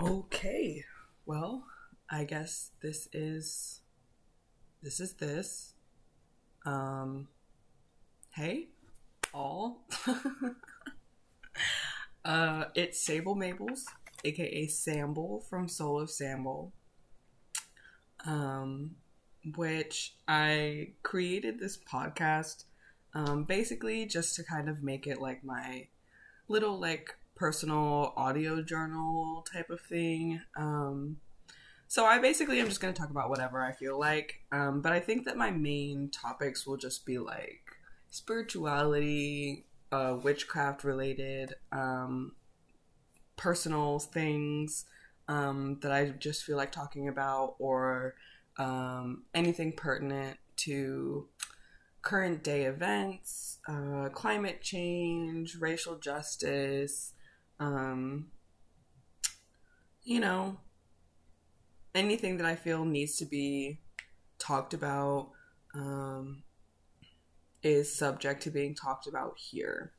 Okay. Well, I guess this is this is this. Um hey, all. uh it's Sable Mabels, aka Samble from Soul of Samble. Um which I created this podcast um basically just to kind of make it like my little like personal audio journal type of thing. Um, so I basically am just going to talk about whatever I feel like. Um, but I think that my main topics will just be like spirituality, uh, witchcraft related, um, personal things um, that I just feel like talking about, or um, anything pertinent to current day events, uh, climate change, racial justice, um, you know, anything that I feel needs to be talked about um, is subject to being talked about here.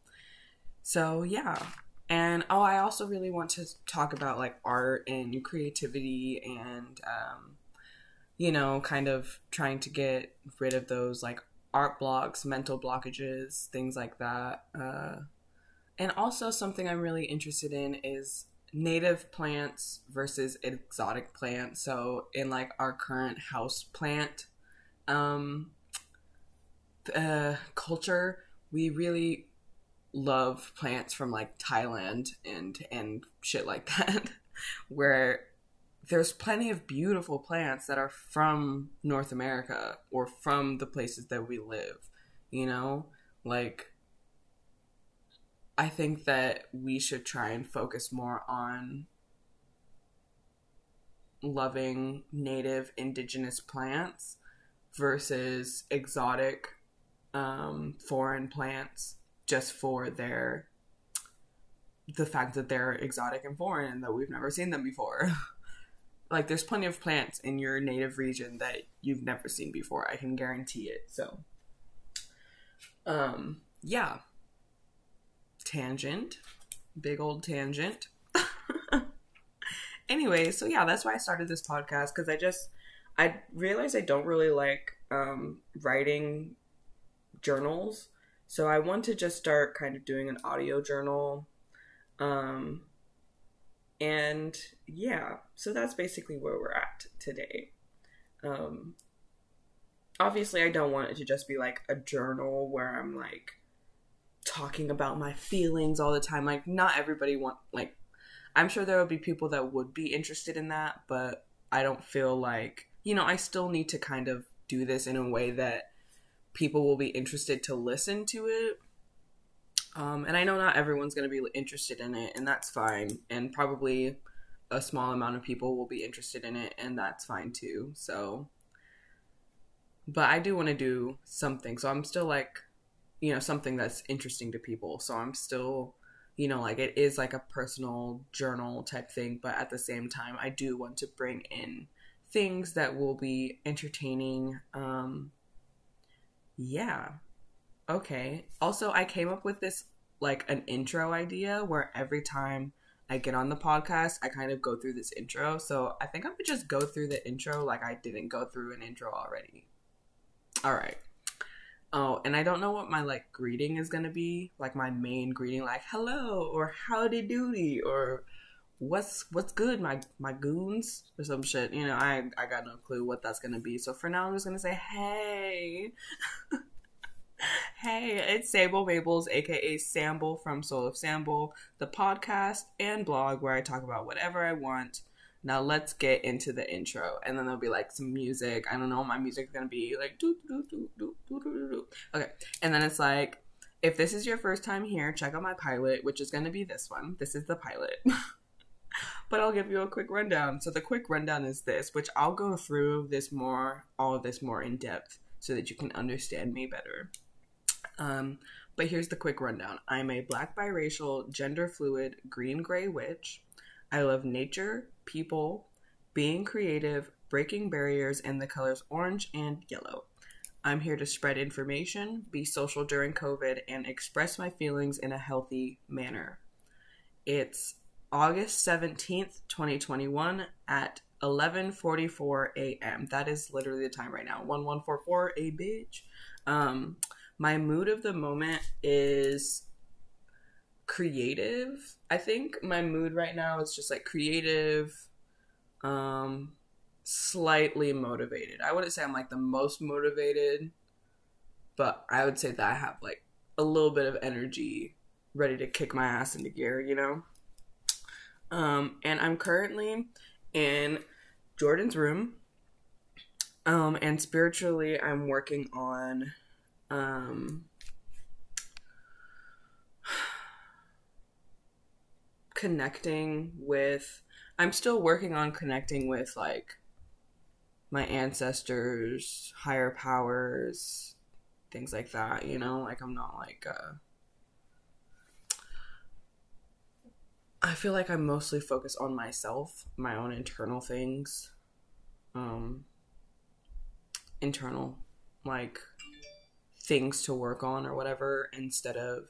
So, yeah. And oh, I also really want to talk about like art and creativity and, um, you know, kind of trying to get rid of those like art blocks, mental blockages, things like that. Uh, and also, something I'm really interested in is native plants versus exotic plants. So, in like our current house plant um, uh, culture, we really love plants from like Thailand and and shit like that, where there's plenty of beautiful plants that are from North America or from the places that we live. You know, like I think that we should try and focus more on loving native indigenous plants versus exotic um, foreign plants just for their the fact that they're exotic and foreign and that we've never seen them before. like there's plenty of plants in your native region that you've never seen before. I can guarantee it. So um yeah tangent. Big old tangent. anyway, so yeah, that's why I started this podcast because I just I realized I don't really like um, writing journals, so I want to just start kind of doing an audio journal. Um, and yeah, so that's basically where we're at today. Um, obviously, I don't want it to just be like a journal where I'm like talking about my feelings all the time. Like not everybody want like I'm sure there will be people that would be interested in that, but I don't feel like, you know, I still need to kind of do this in a way that people will be interested to listen to it. Um, and I know not everyone's going to be interested in it, and that's fine. And probably a small amount of people will be interested in it, and that's fine too. So, but I do want to do something. So I'm still like you know something that's interesting to people. So i'm still you know like it is like a personal journal type thing but at the same time i do want to bring in things that will be entertaining um yeah. Okay. Also i came up with this like an intro idea where every time i get on the podcast i kind of go through this intro. So i think i would just go through the intro like i didn't go through an intro already. All right Oh, and I don't know what my like greeting is gonna be, like my main greeting, like hello or howdy doody or what's what's good, my my goons or some shit. You know, I I got no clue what that's gonna be. So for now, I'm just gonna say hey. hey, it's Sable Mabels, aka Samble from Soul of Samble, the podcast and blog where I talk about whatever I want now let's get into the intro. And then there'll be like some music. I don't know my music's gonna be like doo, doo, doo, doo, doo, doo. okay. And then it's like if this is your first time here check out my pilot which is gonna be this one. This is the pilot. But i'll give you a quick rundown. So the quick rundown is this which i'll go through this more all of this more in depth so that you can understand me better. Um, but here's the quick rundown. I'm a black biracial gender fluid green gray witch. I love nature, people, being creative, breaking barriers, and the colors orange and yellow. I'm here to spread information, be social during COVID, and express my feelings in a healthy manner. It's August 17th, 2021 at 11:44 a.m. That is literally the time right now. 1144 a bitch. Um my mood of the moment is creative. I think my mood right now is just like creative um slightly motivated. I wouldn't say I'm like the most motivated, but I would say that I have like a little bit of energy ready to kick my ass into gear, you know? Um, and I'm currently in Jordan's room. Um, and spiritually, I'm working on um, connecting with. I'm still working on connecting with like my ancestors, higher powers, things like that, you know? Like I'm not like uh I feel like I'm mostly focused on myself, my own internal things. Um internal like things to work on or whatever instead of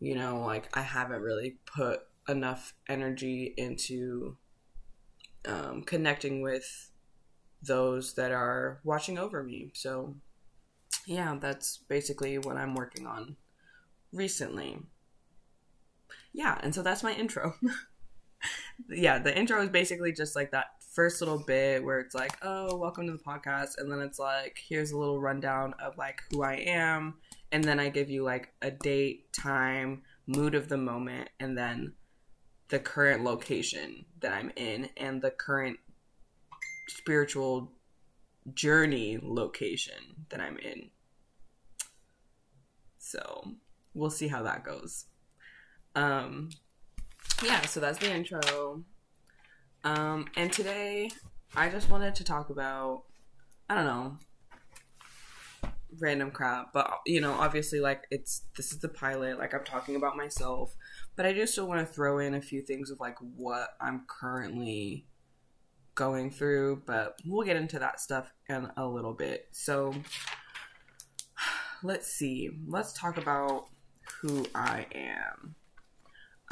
you know, like I haven't really put enough energy into um, connecting with those that are watching over me. So, yeah, that's basically what I'm working on recently. Yeah, and so that's my intro. yeah, the intro is basically just like that first little bit where it's like, oh, welcome to the podcast. And then it's like, here's a little rundown of like who I am. And then I give you like a date, time, mood of the moment, and then the current location that I'm in and the current spiritual journey location that I'm in. So we'll see how that goes. Um, yeah, so that's the intro. Um, and today I just wanted to talk about, I don't know, random crap, but you know, obviously, like it's this is the pilot, like I'm talking about myself, but I do still want to throw in a few things of like what I'm currently going through, but we'll get into that stuff in a little bit. So let's see. Let's talk about who I am.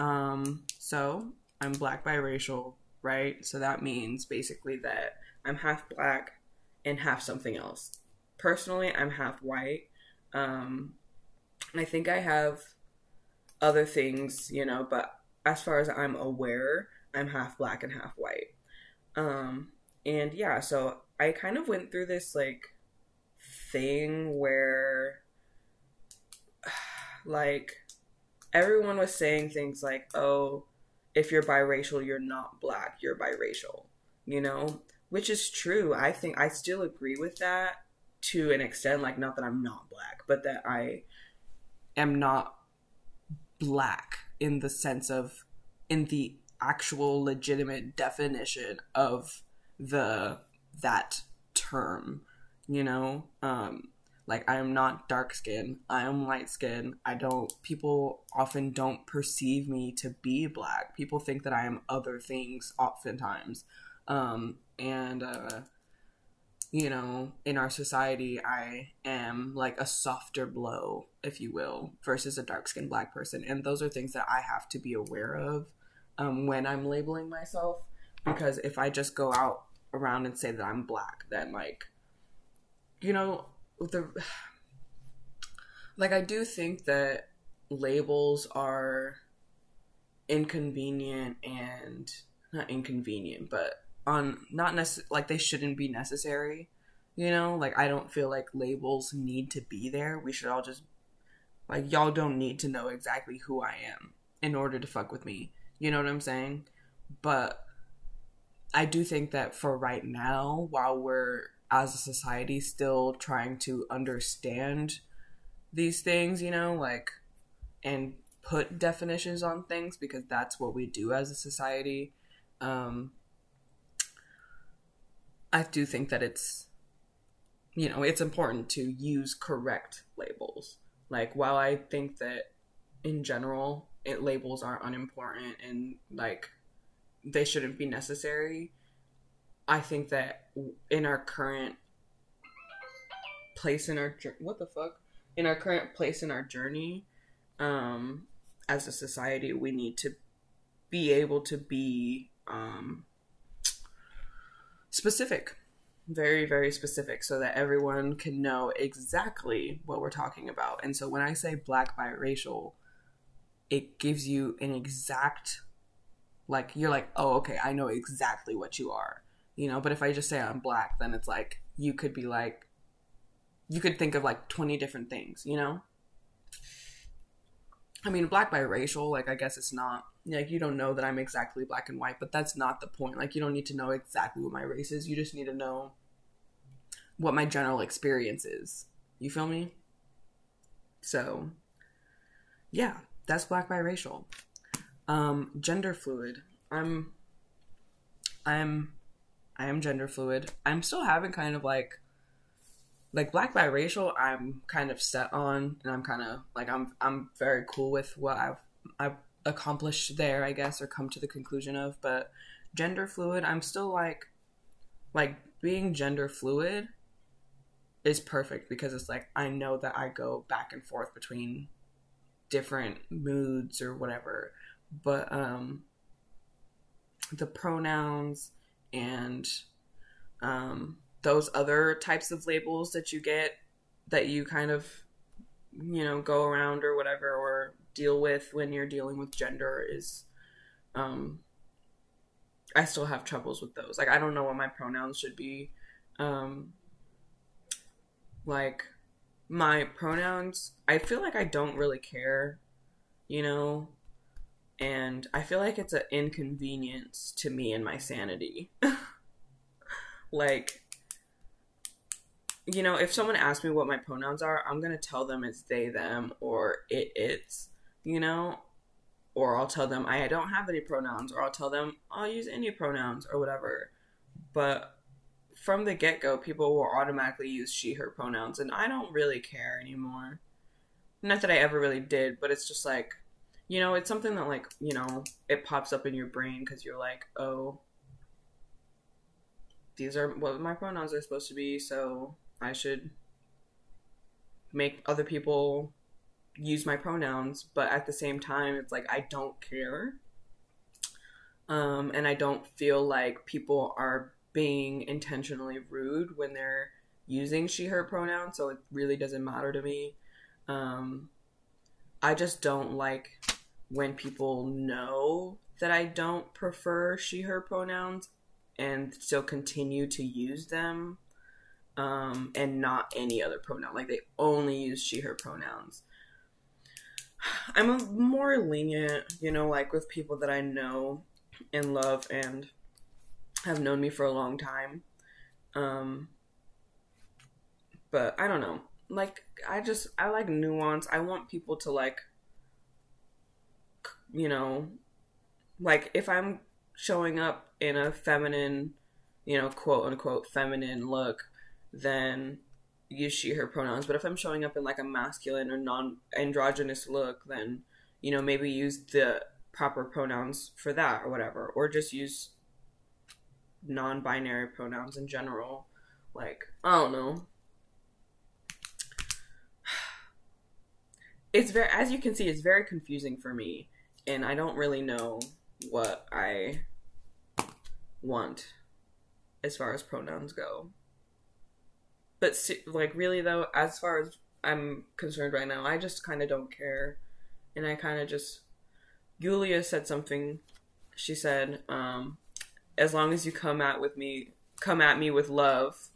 Um, so I'm black biracial, right? So that means basically that I'm half black and half something else. Personally, I'm half white. Um, I think I have other things, you know, but as far as I'm aware, I'm half black and half white. Um, and yeah, so I kind of went through this like thing where like everyone was saying things like, "Oh, if you're biracial, you're not black, you're biracial." You know, which is true. I think I still agree with that to an extent like not that I'm not black, but that I am not black in the sense of in the actual legitimate definition of the that term you know? Um like i am not dark skin i am light skin i don't people often don't perceive me to be black. People think that i am other things oftentimes. Um and uh you know in our society i am like a softer blow if you will versus a dark skinned black person. And those are things that i have to be aware of um, when I'm labeling myself. Because if I just go out around and say that I'm black, then like, you know, the like I do think that labels are inconvenient and not inconvenient, but on not necessarily like they shouldn't be necessary. You know, like I don't feel like labels need to be there. We should all just like y'all don't need to know exactly who I am in order to fuck with me. You know what I'm saying? But I do think that for right now, while we're as a society still trying to understand these things, you know, like, and put definitions on things because that's what we do as a society. Um, I do think that it's, you know, it's important to use correct labels. Like, while I think that in general, it labels are unimportant and like they shouldn't be necessary. I think that in our current place in our what the fuck in our current place in our journey um as a society we need to be able to be um, specific, very, very specific, so that everyone can know exactly what we're talking about. And so when I say black biracial, it gives you an exact, like, you're like, oh, okay, I know exactly what you are, you know? But if I just say I'm black, then it's like, you could be like, you could think of like 20 different things, you know? I mean, black biracial, like, I guess it's not, like, you don't know that I'm exactly black and white, but that's not the point. Like, you don't need to know exactly what my race is. You just need to know what my general experience is. You feel me? So, yeah, that's black biracial. Um, gender fluid. I'm, I'm, I am gender fluid. I'm still having kind of like like black biracial i'm kind of set on and i'm kind of like i'm i'm very cool with what i've i've accomplished there i guess or come to the conclusion of but gender fluid i'm still like like being gender fluid is perfect because it's like i know that i go back and forth between different moods or whatever. But um the pronouns and um those other types of labels that you get that you kind of you know go around or whatever or deal with when you're dealing with gender is um I still have troubles with those. Like I don't know what my pronouns should be. Um like my pronouns, I feel like I don't really care, you know, and I feel like it's an inconvenience to me and my sanity. like you know, if someone asks me what my pronouns are, I'm gonna tell them it's they, them, or it, it's, you know, or I'll tell them I don't have any pronouns, or I'll tell them I'll use any pronouns or whatever. But from the get go, people will automatically use she, her pronouns, and I don't really care anymore. Not that I ever really did, but it's just like, you know, it's something that, like, you know, it pops up in your brain because you're like, oh, these are what my pronouns are supposed to be, so I should make other people use my pronouns, but at the same time, it's like I don't care. Um, and I don't feel like people are being intentionally rude when they're using she, her pronouns, so it really doesn't matter to me. Um, I just don't like when people know that I don't prefer she, her pronouns and still continue to use them um, and not any other pronoun. Like they only use she, her pronouns. I'm a more lenient, you know, like with people that I know and love and have known me for a long time. Um, but I don't know. Like, I just, I like nuance. I want people to, like, you know, like if I'm showing up in a feminine, you know, quote unquote feminine look, then use she her pronouns. But if I'm showing up in like a masculine or non androgynous look, then you know maybe use the proper pronouns for that or whatever, or just use non-binary pronouns in general. Like I don't know. It's very, as you can see, it's very confusing for me, and I don't really know what I want as far as pronouns go. But like really though, as far as I'm concerned right now, I just kind of don't care, and I kind of just. Julia said something. She said, um, "As long as you come at with me, come at me with love,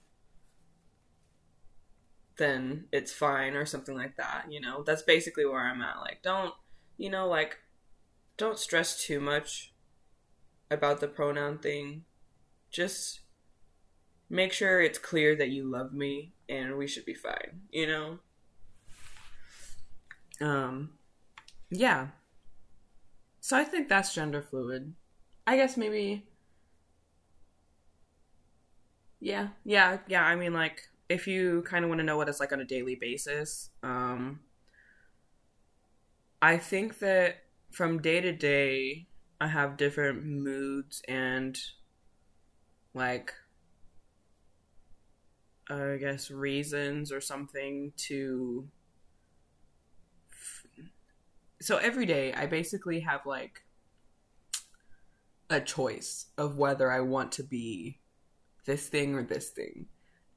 then it's fine," or something like that. You know, that's basically where I'm at. Like, don't, you know, like, don't stress too much about the pronoun thing. Just make sure it's clear that you love me and we should be fine, you know? Um yeah. So I think that's gender fluid. I guess maybe Yeah, yeah, yeah, I mean like if you kind of want to know what it's like on a daily basis, um I think that from day to day I have different moods and like I guess reasons or something to so every day I basically have like a choice of whether I want to be this thing or this thing.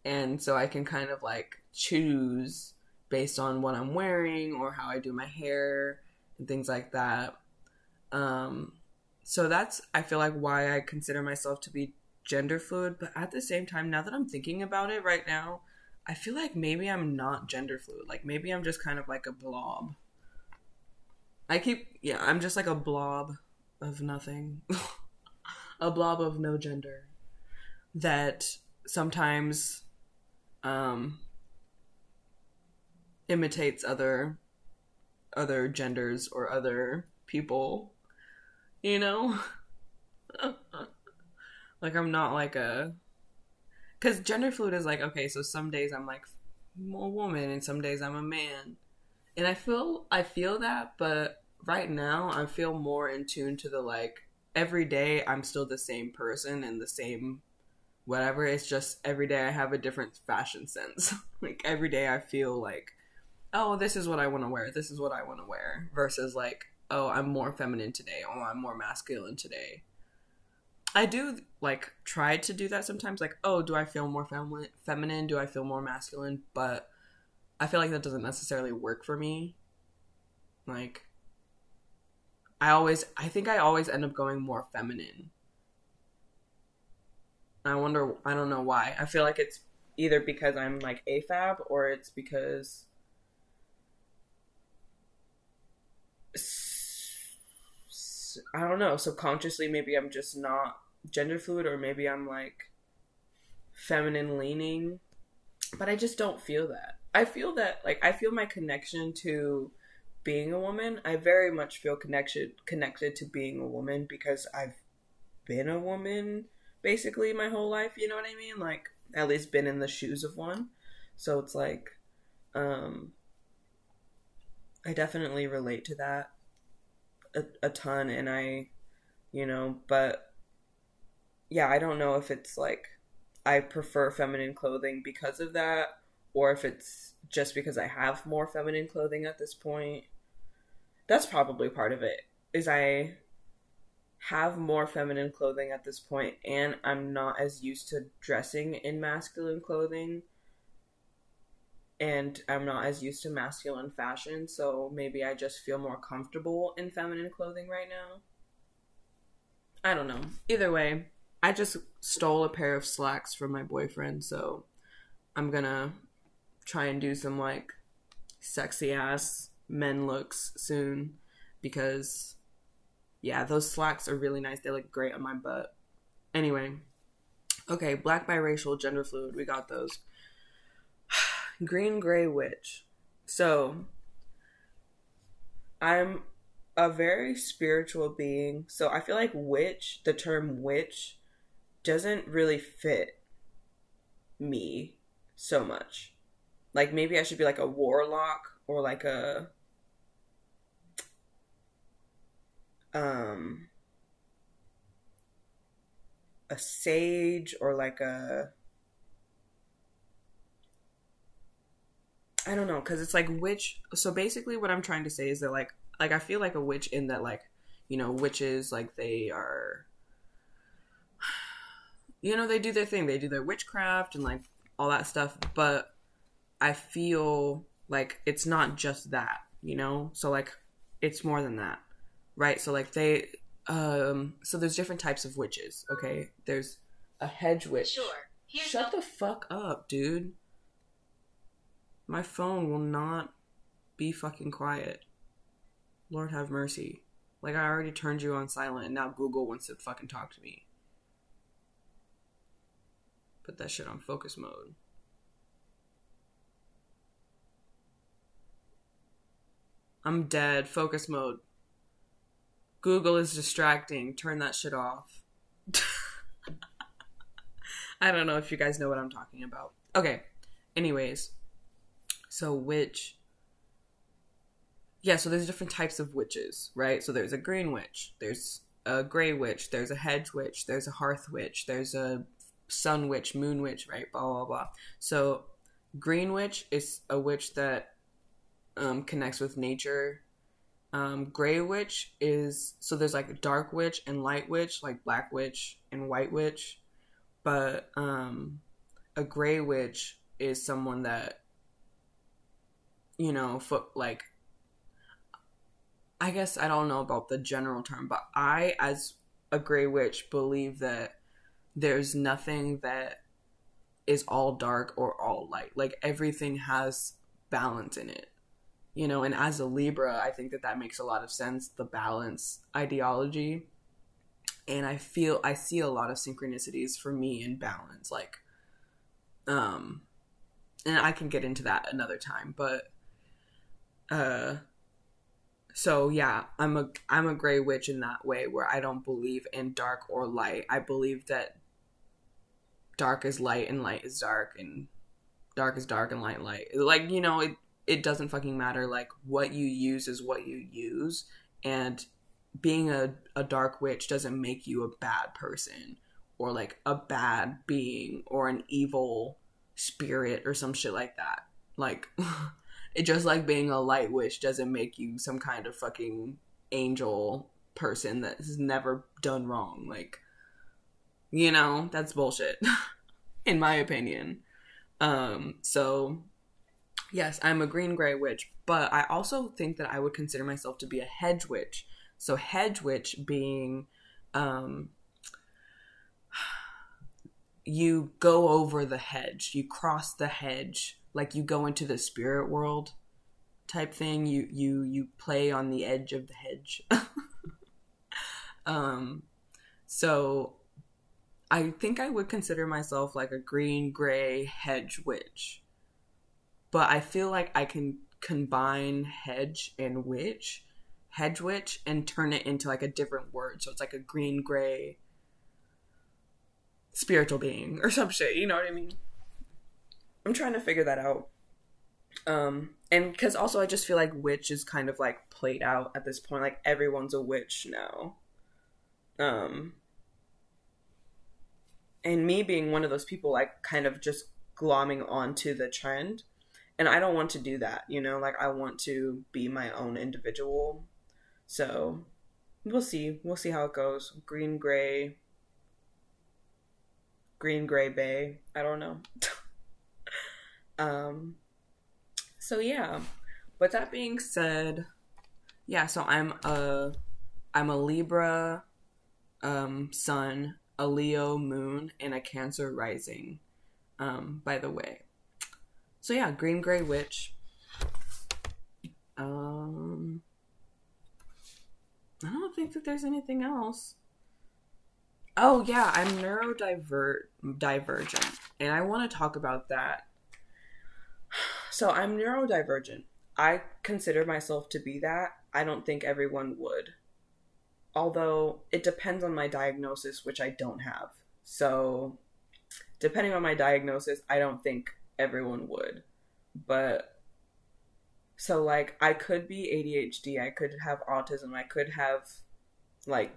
And so I can kind of like choose based on what I'm wearing or how I do my hair and things like that. Um, so that's, I feel like, why I consider myself to be gender fluid. But at the same time, now that I'm thinking about it right now, I feel like maybe I'm not gender fluid. Like maybe I'm just kind of like a blob. I keep, yeah, I'm just like a blob of nothing. a blob of no gender that sometimes um imitates other other genders or other people you know like i'm not like a because gender fluid is like okay so some days i'm like a woman and some days i'm a man and i feel i feel that but right now i feel more in tune to the like every day i'm still the same person and the same whatever it's just every day i have a different fashion sense like every day i feel like oh, this is what I want to wear. This is what I want to wear. Versus like, oh, I'm more feminine today. Oh, I'm more masculine today. I do like try to do that sometimes. Like, oh, do I feel more fem- feminine? Do I feel more masculine? But I feel like that doesn't necessarily work for me. Like, I always, I think I always end up going more feminine. I wonder, I don't know why. I feel like it's either because I'm like AFAB or it's because I don't know, subconsciously maybe I'm just not gender fluid or maybe I'm like feminine leaning, but I just don't feel that. I feel that like I feel my connection to being a woman. I very much feel connection connected to being a woman because I've been a woman basically my whole life, you know what I mean? Like at least been in the shoes of one. So it's like um I definitely relate to that a, a ton and I you know, but yeah, I don't know if it's like I prefer feminine clothing because of that or if it's just because I have more feminine clothing at this point. That's probably part of it. Is I have more feminine clothing at this point and I'm not as used to dressing in masculine clothing and I'm not as used to masculine fashion, so maybe I just feel more comfortable in feminine clothing right now. I don't know. Either way, I just stole a pair of slacks from my boyfriend, so I'm gonna try and do some like sexy ass men looks soon because yeah, those slacks are really nice. They look great on my butt. Anyway, okay, black biracial, gender fluid, we got those. Green Gray Witch. So, I'm a very spiritual being. So, I feel like witch, the term witch, doesn't really fit me so much. Like, maybe I should be like a warlock or like a. Um, a sage or like a I don't know, because it's like witch. So basically, what I'm trying to say is that like, like I feel like a witch in that like, you know, witches like they are, you know, they do their thing. They do their witchcraft and like all that stuff. But I feel like it's not just that, you know. So like, it's more than that, right? So like they, um, so there's different types of witches. Okay, there's a hedge witch. Sure. Here's Shut the fuck up, dude. My phone will not be fucking quiet. Lord have mercy. Like, I already turned you on silent, and now Google wants to fucking talk to me. Put that shit on focus mode. I'm dead. Focus mode. Google is distracting. Turn that shit off. I don't know if you guys know what I'm talking about. Okay. Anyways, so witch. Yeah, so there's different types of witches, right? So there's a green witch, there's a gray witch, there's a hedge witch, there's a hearth witch, there's a sun witch, moon witch, right? Blah blah blah. So green witch is a witch that um, connects with nature Um, gray witch is so there's like dark witch and light witch, like black witch and white witch. But um, a gray witch is someone that you know, foot like I guess I don't know about the general term, but I as a gray witch believe that there's nothing that is all dark or all light. Like everything has balance in it. You know, and as a Libra, I think that that makes a lot of sense, the balance ideology. And I feel I see a lot of synchronicities for me in balance like um and I can get into that another time, but uh so yeah, I'm a I'm a gray witch in that way where I don't believe in dark or light. I believe that dark is light and light is dark and dark is dark and light light. Like, you know, it it doesn't fucking matter like what you use is what you use and being a, a dark witch doesn't make you a bad person or like a bad being or an evil spirit or some shit like that. Like it just like being a light witch doesn't make you some kind of fucking angel person that has never done wrong. Like you know, that's bullshit in my opinion. Um so yes, I'm a green gray witch, but I also think that I would consider myself to be a hedge witch. So hedge witch being um you go over the hedge, you cross the hedge, like you go into the spirit world type thing. You you you play on the edge of the hedge. um so I think I would consider myself like a green gray hedge witch. But I feel like I can combine hedge and witch, hedge witch, and turn it into like a different word. So it's like a green gray spiritual being or some shit. You know what I mean? I'm trying to figure that out. Um, and because also I just feel like witch is kind of like played out at this point. Like everyone's a witch now. Um, and me being one of those people, like kind of just glomming onto the trend. And I don't want to do that, you know, like I want to be my own individual. So we'll see. We'll see how it goes. Green, gray, green, gray bay. I don't know. um, so yeah. But that being said, yeah, so I'm a I'm a Libra um sun a Leo moon, and a Cancer rising, um, by the way. So yeah, Green Gray Witch. Um, I don't think that there's anything else. Oh yeah, I'm neurodiver divergent, and I want to talk about that. So I'm neurodivergent. I consider myself to be that. I don't think everyone would although it depends on my diagnosis, which I don't have. So, depending on my diagnosis, I don't think everyone would. But, so like, I could be ADHD, I could have autism, I could have, like,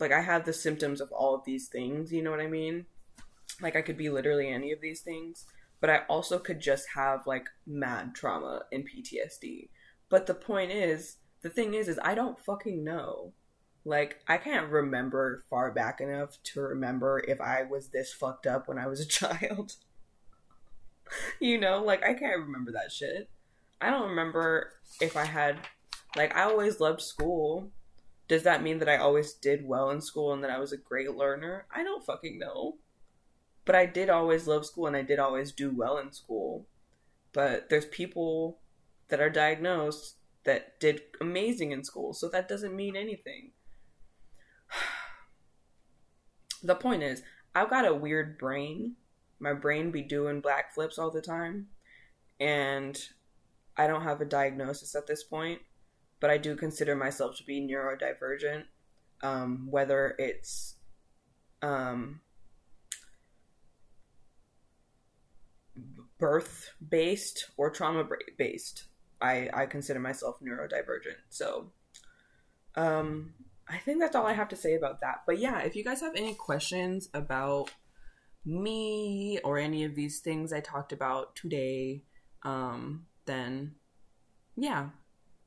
like I have the symptoms of all of these things, you know what I mean? Like, I could be literally any of these things, but I also could just have, like, mad trauma and PTSD. But the point is, the thing is, is I don't fucking know like, I can't remember far back enough to remember if I was this fucked up when I was a child. you know, like, I can't remember that shit. I don't remember if I had, like, I always loved school. Does that mean that I always did well in school and that I was a great learner? I don't fucking know. But I did always love school and I did always do well in school. But there's people that are diagnosed that did amazing in school, so that doesn't mean anything the point is, I've got a weird brain. My brain be doing black flips all the time. And I don't have a diagnosis at this point, but I do consider myself to be neurodivergent. Um, whether it's um, birth based or trauma based, I, I consider myself neurodivergent. So, um, I think that's all I have to say about that. But yeah, if you guys have any questions about me or any of these things I talked about today, um, then yeah,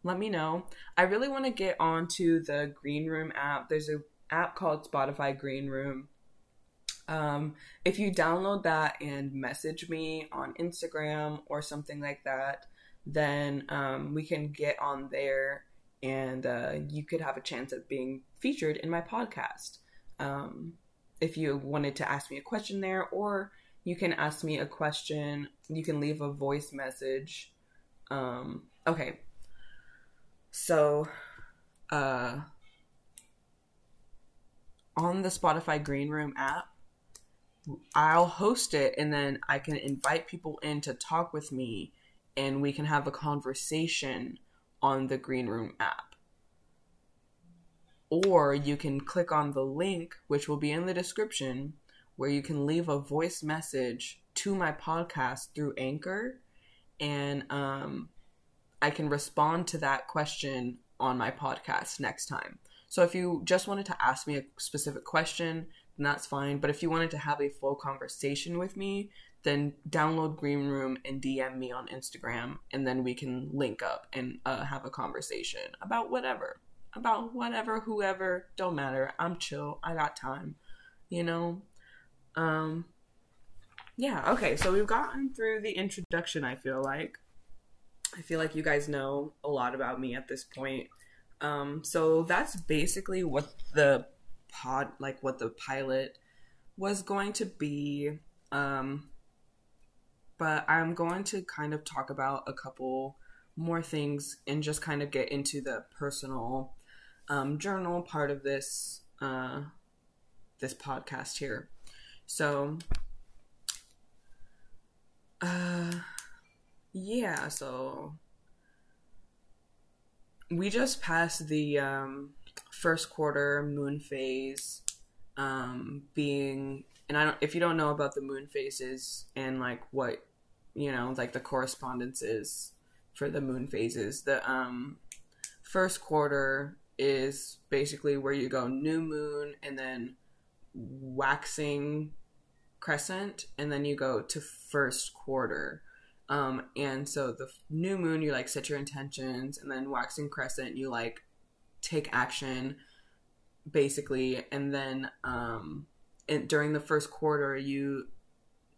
let me know. I really want to get onto the Green Room app. There's a app called Spotify Green Room. Um, if you download that and message me on Instagram or something like that, then um, we can get on there and uh, you could have a chance of being featured in my podcast. Um, if you wanted to ask me a question there, or you can ask me a question, you can leave a voice message. Um, okay. So, uh, on the Spotify Green Room app, I'll host it and then I can invite people in to talk with me and we can have a conversation on the Green Room app. Or you can click on the link, which will be in the description, where you can leave a voice message to my podcast through Anchor. And um, I can respond to that question on my podcast next time. So if you just wanted to ask me a specific question, then that's fine. But if you wanted to have a full conversation with me, then download Green Room and DM me on Instagram, and then we can link up and uh, have a conversation about whatever, about whatever, whoever, don't matter. I'm chill. I got time, you know. Um, yeah. Okay. So we've gotten through the introduction. I feel like. I feel like you guys know a lot about me at this point. Um, so that's basically what the pod, like what the pilot was going to be. Um, but I'm going to kind of talk about a couple more things and just kind of get into the personal um, journal part of this uh, this podcast here. So, uh, yeah, so we just passed the um, first quarter moon phase um, being and I don't if you don't know about the moon phases and like what you know, like the correspondences for the moon phases. The um, first quarter is basically where you go new moon and then waxing crescent, and then you go to first quarter. Um, and so the new moon, you like set your intentions, and then waxing crescent, you like take action basically, and then um, and during the first quarter, you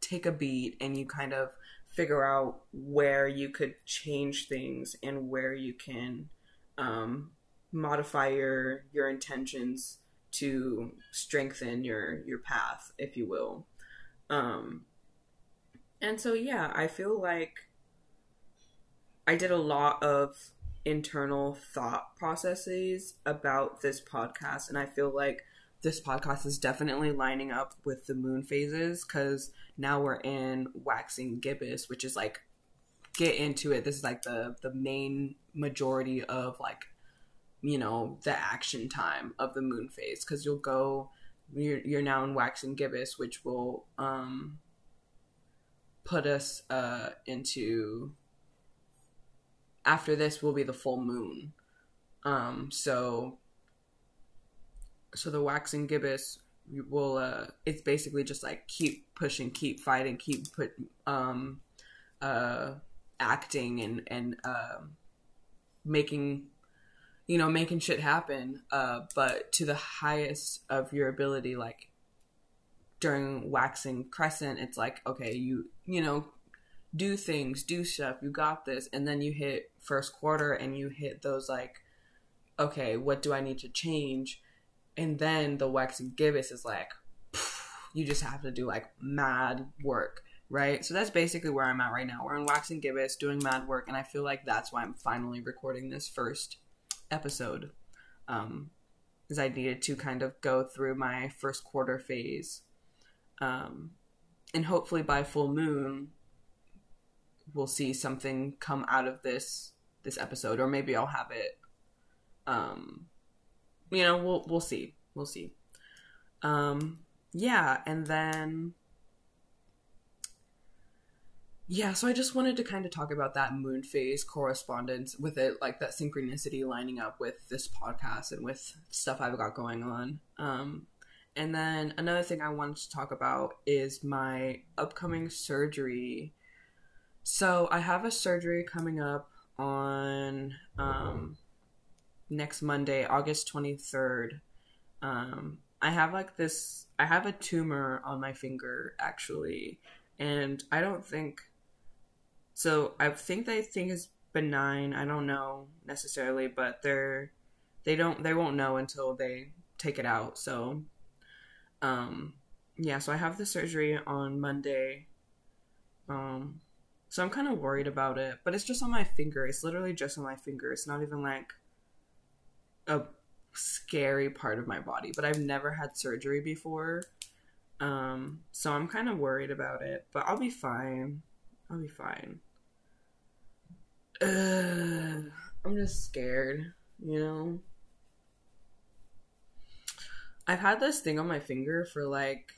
take a beat and you kind of figure out where you could change things and where you can um, modify your your intentions to strengthen your your path, if you will. Um, and so yeah, I feel like I did a lot of internal thought processes about this podcast, and I feel like this podcast is definitely lining up with the moon phases because now we're in waxing gibbous, which is like get into it. This is like the the main majority of like you know the action time of the moon phase because you'll go you're, you're now in waxing gibbous, which will um put us uh into after this will be the full moon. Um so so the waxing gibbous will uh it's basically just like keep pushing keep fighting keep put um uh acting and and uh, making you know making shit happen uh but to the highest of your ability like during waxing crescent it's like okay you you know do things do stuff you got this and then you hit first quarter and you hit those like okay what do i need to change? And then the waxing gibbous is like you just have to do like mad work right? So that's basically where i'm at right now. We're in waxing gibbous doing mad work and i feel like that's why i'm finally recording this first episode um because i needed to kind of go through my first quarter phase um and hopefully by full moon we'll see something come out of this this episode or maybe i'll have it um you know, we'll we'll see. We'll see. Um yeah, and then yeah, so I just wanted to kind of talk about that moon phase correspondence with it, like that synchronicity lining up with this podcast and with stuff I've got going on. Um, and then another thing I wanted to talk about is my upcoming surgery. So I have a surgery coming up on um, next Monday, August 23rd. Um, I have like this, I have a tumor on my finger actually, and I don't think so. I think they think it's benign. I don't know necessarily, but they're they don't they won't know until they take it out. So, um, yeah. So I have the surgery on Monday. Um, so I'm kind of worried about it, but it's just on my finger. It's literally just on my finger. It's not even like a scary part of my body, but I've never had surgery before. Um, so I'm kind of worried about it, but I'll be fine. I'll be fine. I'm just scared, you know? I've had this thing on my finger for like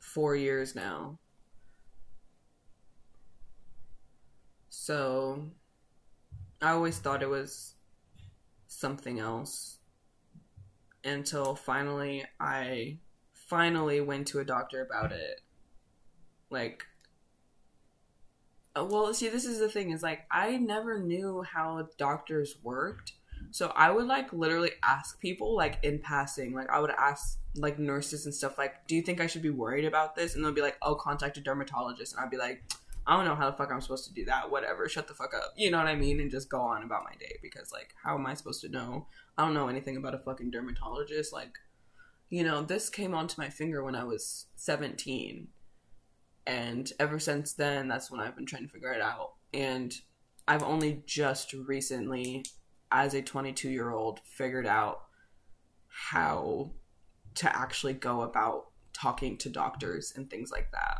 four years now. So I always thought it was something else until finally I finally went to a doctor about it. Like, uh, well, see, this is the thing is like, I never knew how doctors worked. So I would like literally ask people like in passing, like I would ask like nurses and stuff like, "Do you think I should be worried about this?" And they'll be like, "Oh, contact a dermatologist." And I'd be like, I don't know how the fuck I'm supposed to do that. Whatever, shut the fuck up. You know what I mean? And just go on about my day because, like, how am I supposed to know? I don't know anything about a fucking dermatologist. Like, you know, this came onto my finger when I was 17. And ever since then, that's when I've been trying to figure it out. And I've only just recently, as a 22 year old, figured out how to actually go about talking to doctors and things like that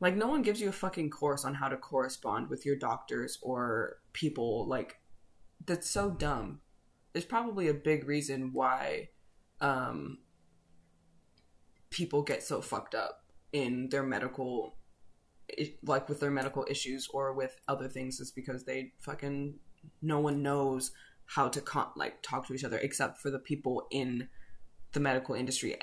like no one gives you a fucking course on how to correspond with your doctors or people like that's so dumb. There's probably a big reason why um people get so fucked up in their medical like with their medical issues or with other things is because they fucking no one knows how to con- like talk to each other except for the people in the medical industry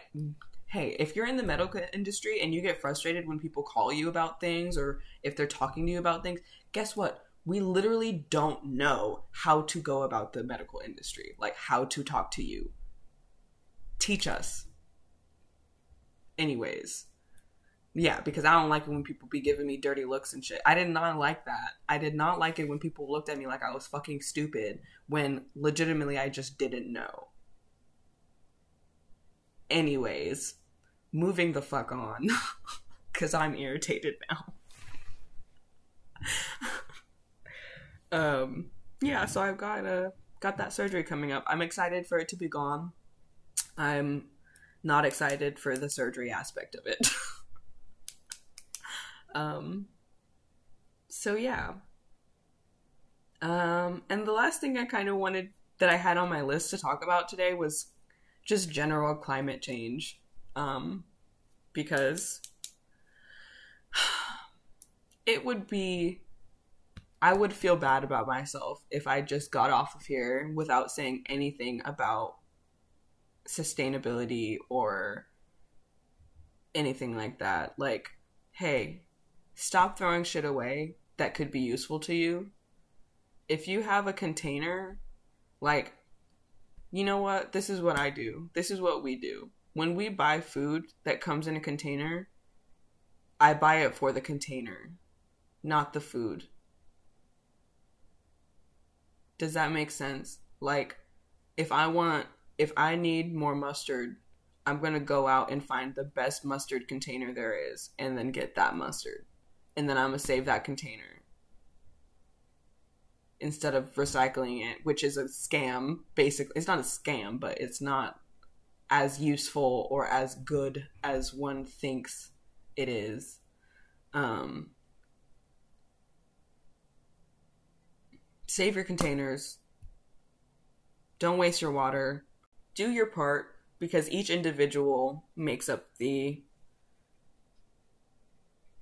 hey, if you're in the medical industry and you get frustrated when people call you about things or if they're talking to you about things, guess what? We literally don't know how to go about the medical industry, like how to talk to you. Teach us. Anyways. Yeah, because I don't like it when people be giving me dirty looks and shit. I did not like that. I did not like it when people looked at me like I was fucking stupid when legitimately I just didn't know. Anyways, moving the fuck on because I'm irritated now. um, yeah, so I've got a got that surgery coming up. I'm excited for it to be gone. I'm not excited for the surgery aspect of it. um, so yeah. Um, and the last thing I kind of wanted that I had on my list to talk about today was just general climate change um, because it would be I would feel bad about myself if I just got off of here without saying anything about sustainability or anything like that. Like, hey, stop throwing shit away that could be useful to you. If you have a container, like, you know what? This is what I do. This is what we do when we buy food that comes in a container, I buy it for the container, not the food. Does that make sense? Like, if I want, if I need more mustard, I'm going to go out and find the best mustard container there is and then get that mustard. And then I'm going to save that container instead of recycling it, which is a scam, basically. It's not a scam, but it's not as useful or as good as one thinks it is. Um, save your containers. Don't waste your water. Do your part because each individual makes up the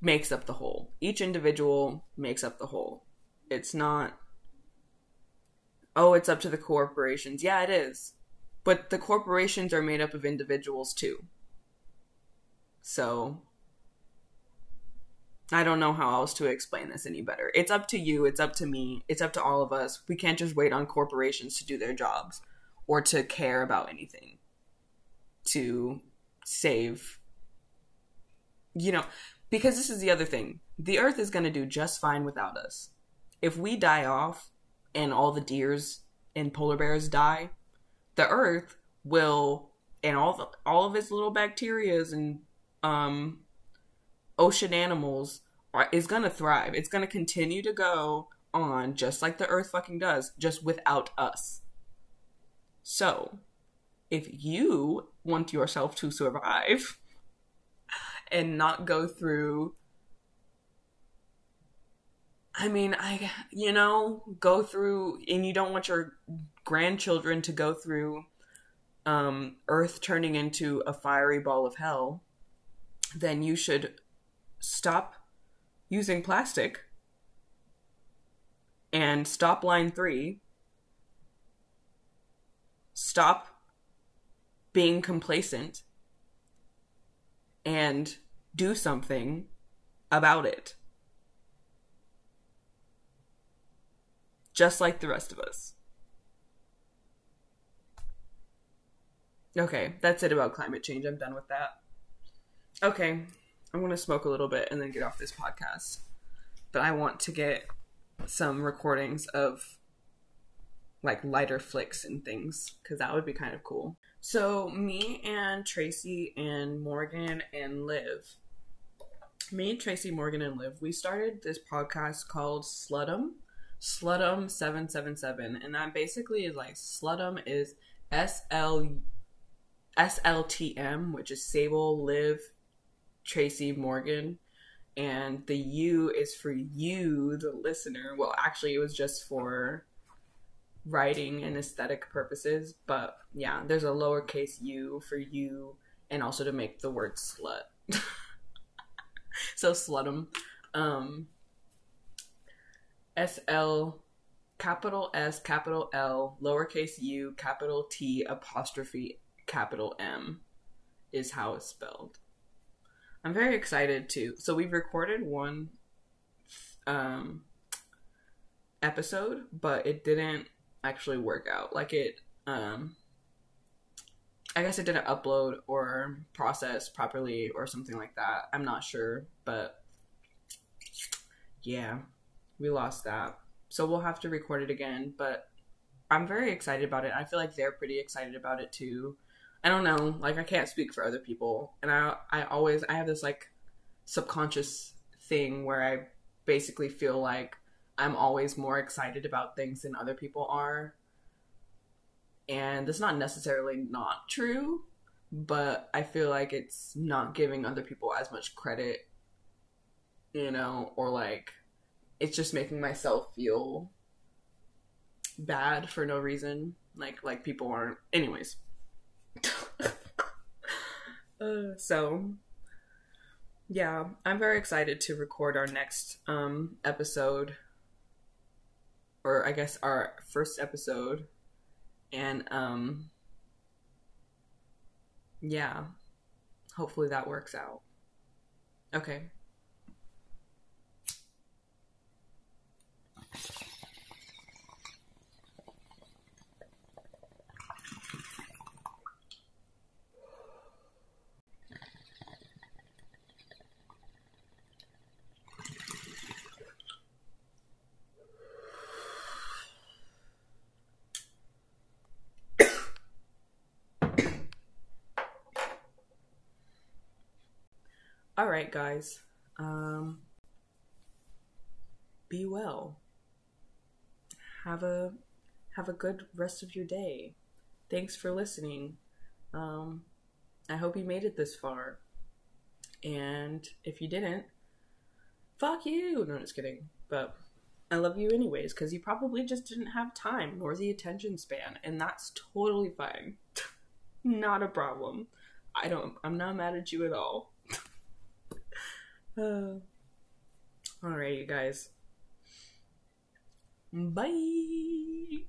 makes up the whole. Each individual makes up the whole. It's not oh, it's up to the corporations. Yeah, it is. But the corporations are made up of individuals too. So I don't know how else to explain this any better. It's up to you, it's up to me, it's up to all of us. We can't just wait on corporations to do their jobs or to care about anything to save you know, because this is the other thing. The earth is going to do just fine without us. If we die off and all the deers and polar bears die, the earth will and all the, all of its little bacterias and um ocean animals are, is going to thrive. It's going to continue to go on just like the earth fucking does, just without us. So, if you want yourself to survive and not go through I mean, I you know, go through and you don't want your grandchildren to go through um earth turning into a fiery ball of hell, then you should stop using plastic and stop line 3 stop being complacent and do something about it. Just like the rest of us. Okay, that's it about climate change. I'm done with that. Okay, I'm to smoke a little bit and then get off this podcast. But I want to get some recordings of like lighter flicks and things because that would be kind of cool. So, me and Tracy and Morgan and Liv, me, and Tracy, Morgan, and Liv, we started this podcast called Slutum, Slutum 777. And that basically is like Slutum is S L S L T M, which is Sable, Liv, Tracy, Morgan. And the U is for you, the listener. Well, actually, it was just for writing and aesthetic purposes, but yeah, there's a lowercase u for you and also to make the word slut. so slutum. Um S L capital S capital L lowercase u capital T apostrophe capital M is how it's spelled. I'm very excited too. So we've recorded one um episode, but it didn't actually work out. Like it, um, I guess it didn't upload or process properly or something like that. I'm not sure, but yeah, we lost that. So we'll have to record it again, but I'm very excited about it. I feel like they're pretty excited about it too. I don't know, like I can't speak for other people. And I I always I have this like subconscious thing where I basically feel like I'm always more excited about things than other people are. And that's not necessarily not true, but I feel like it's not giving other people as much credit, you know, or like it's just making myself feel bad for no reason. Like like people aren't anyways. Uh, so yeah, I'm very excited to record our next um episode or I guess our first episode. And um yeah, hopefully that works out. Okay. All right, guys. Um, be well. Have a have a good rest of your day. Thanks for listening. Um, I hope you made it this far. And if you didn't, fuck you. No, just kidding. But I love you anyways because you probably just didn't have time nor the attention span, and that's totally fine. not a problem. I don't. I'm not mad at you at all. Uh, all right, you guys. Bye.